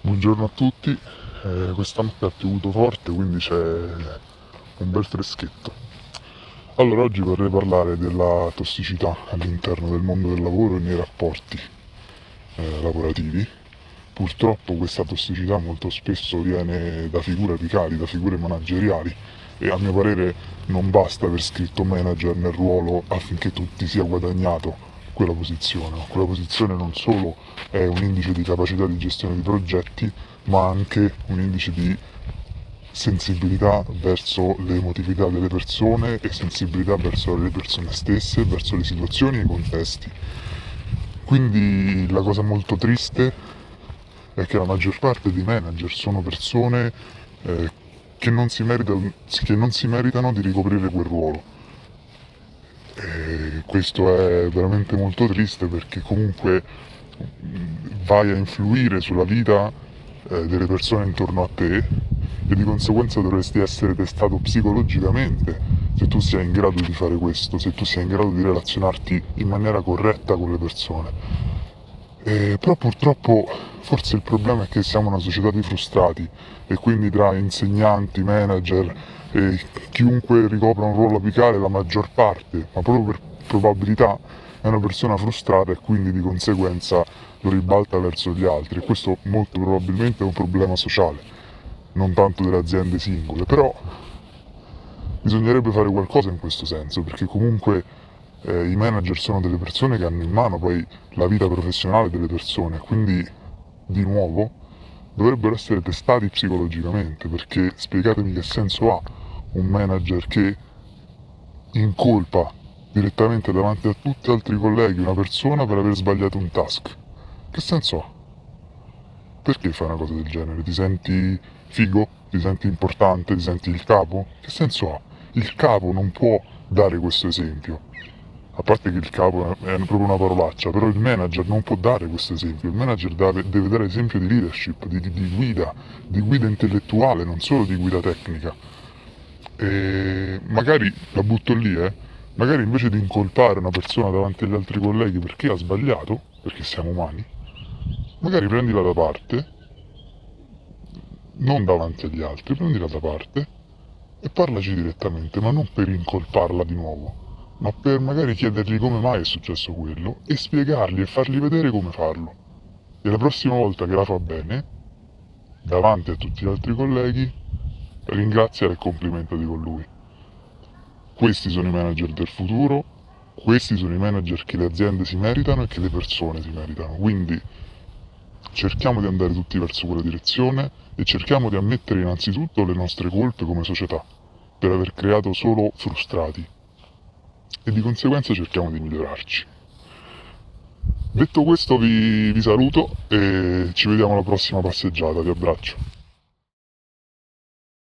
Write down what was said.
Buongiorno a tutti, eh, questanotte ha piovuto forte quindi c'è un bel freschetto. Allora oggi vorrei parlare della tossicità all'interno del mondo del lavoro e nei rapporti eh, lavorativi. Purtroppo questa tossicità molto spesso viene da figure apicali, da figure manageriali e a mio parere non basta aver scritto manager nel ruolo affinché tu ti sia guadagnato quella posizione. Quella posizione non solo è un indice di capacità di gestione di progetti, ma anche un indice di sensibilità verso le emotività delle persone e sensibilità verso le persone stesse, verso le situazioni e i contesti. Quindi la cosa molto triste è che la maggior parte dei manager sono persone eh, che, non che non si meritano di ricoprire quel ruolo questo è veramente molto triste perché comunque vai a influire sulla vita eh, delle persone intorno a te e di conseguenza dovresti essere testato psicologicamente se tu sei in grado di fare questo, se tu sei in grado di relazionarti in maniera corretta con le persone. Eh, però purtroppo forse il problema è che siamo una società di frustrati e quindi tra insegnanti, manager, e chiunque ricopra un ruolo apicale, la maggior parte, ma proprio per probabilità, è una persona frustrata e quindi di conseguenza lo ribalta verso gli altri. E questo molto probabilmente è un problema sociale, non tanto delle aziende singole, però bisognerebbe fare qualcosa in questo senso, perché comunque eh, i manager sono delle persone che hanno in mano poi la vita professionale delle persone, quindi di nuovo dovrebbero essere testati psicologicamente, perché spiegatemi che senso ha un manager che incolpa direttamente davanti a tutti gli altri colleghi una persona per aver sbagliato un task. Che senso ha? Perché fai una cosa del genere? Ti senti figo? Ti senti importante? Ti senti il capo? Che senso ha? Il capo non può dare questo esempio. A parte che il capo è proprio una parolaccia, però il manager non può dare questo esempio. Il manager deve, dare esempio di leadership, di, di guida, di guida intellettuale, non solo di guida tecnica. E magari la butto lì, eh. Magari invece di incolpare una persona davanti agli altri colleghi perché ha sbagliato, perché siamo umani, magari prendila da parte, non davanti agli altri, prendila da parte e parlaci direttamente, ma non per incolparla di nuovo, ma per magari chiedergli come mai è successo quello e spiegargli e fargli vedere come farlo. E la prossima volta che la fa bene, davanti a tutti gli altri colleghi, ringraziare e complimentati con lui. Questi sono i manager del futuro, questi sono i manager che le aziende si meritano e che le persone si meritano. Quindi cerchiamo di andare tutti verso quella direzione e cerchiamo di ammettere innanzitutto le nostre colpe come società per aver creato solo frustrati e di conseguenza cerchiamo di migliorarci. Detto questo vi, vi saluto e ci vediamo alla prossima passeggiata, vi abbraccio.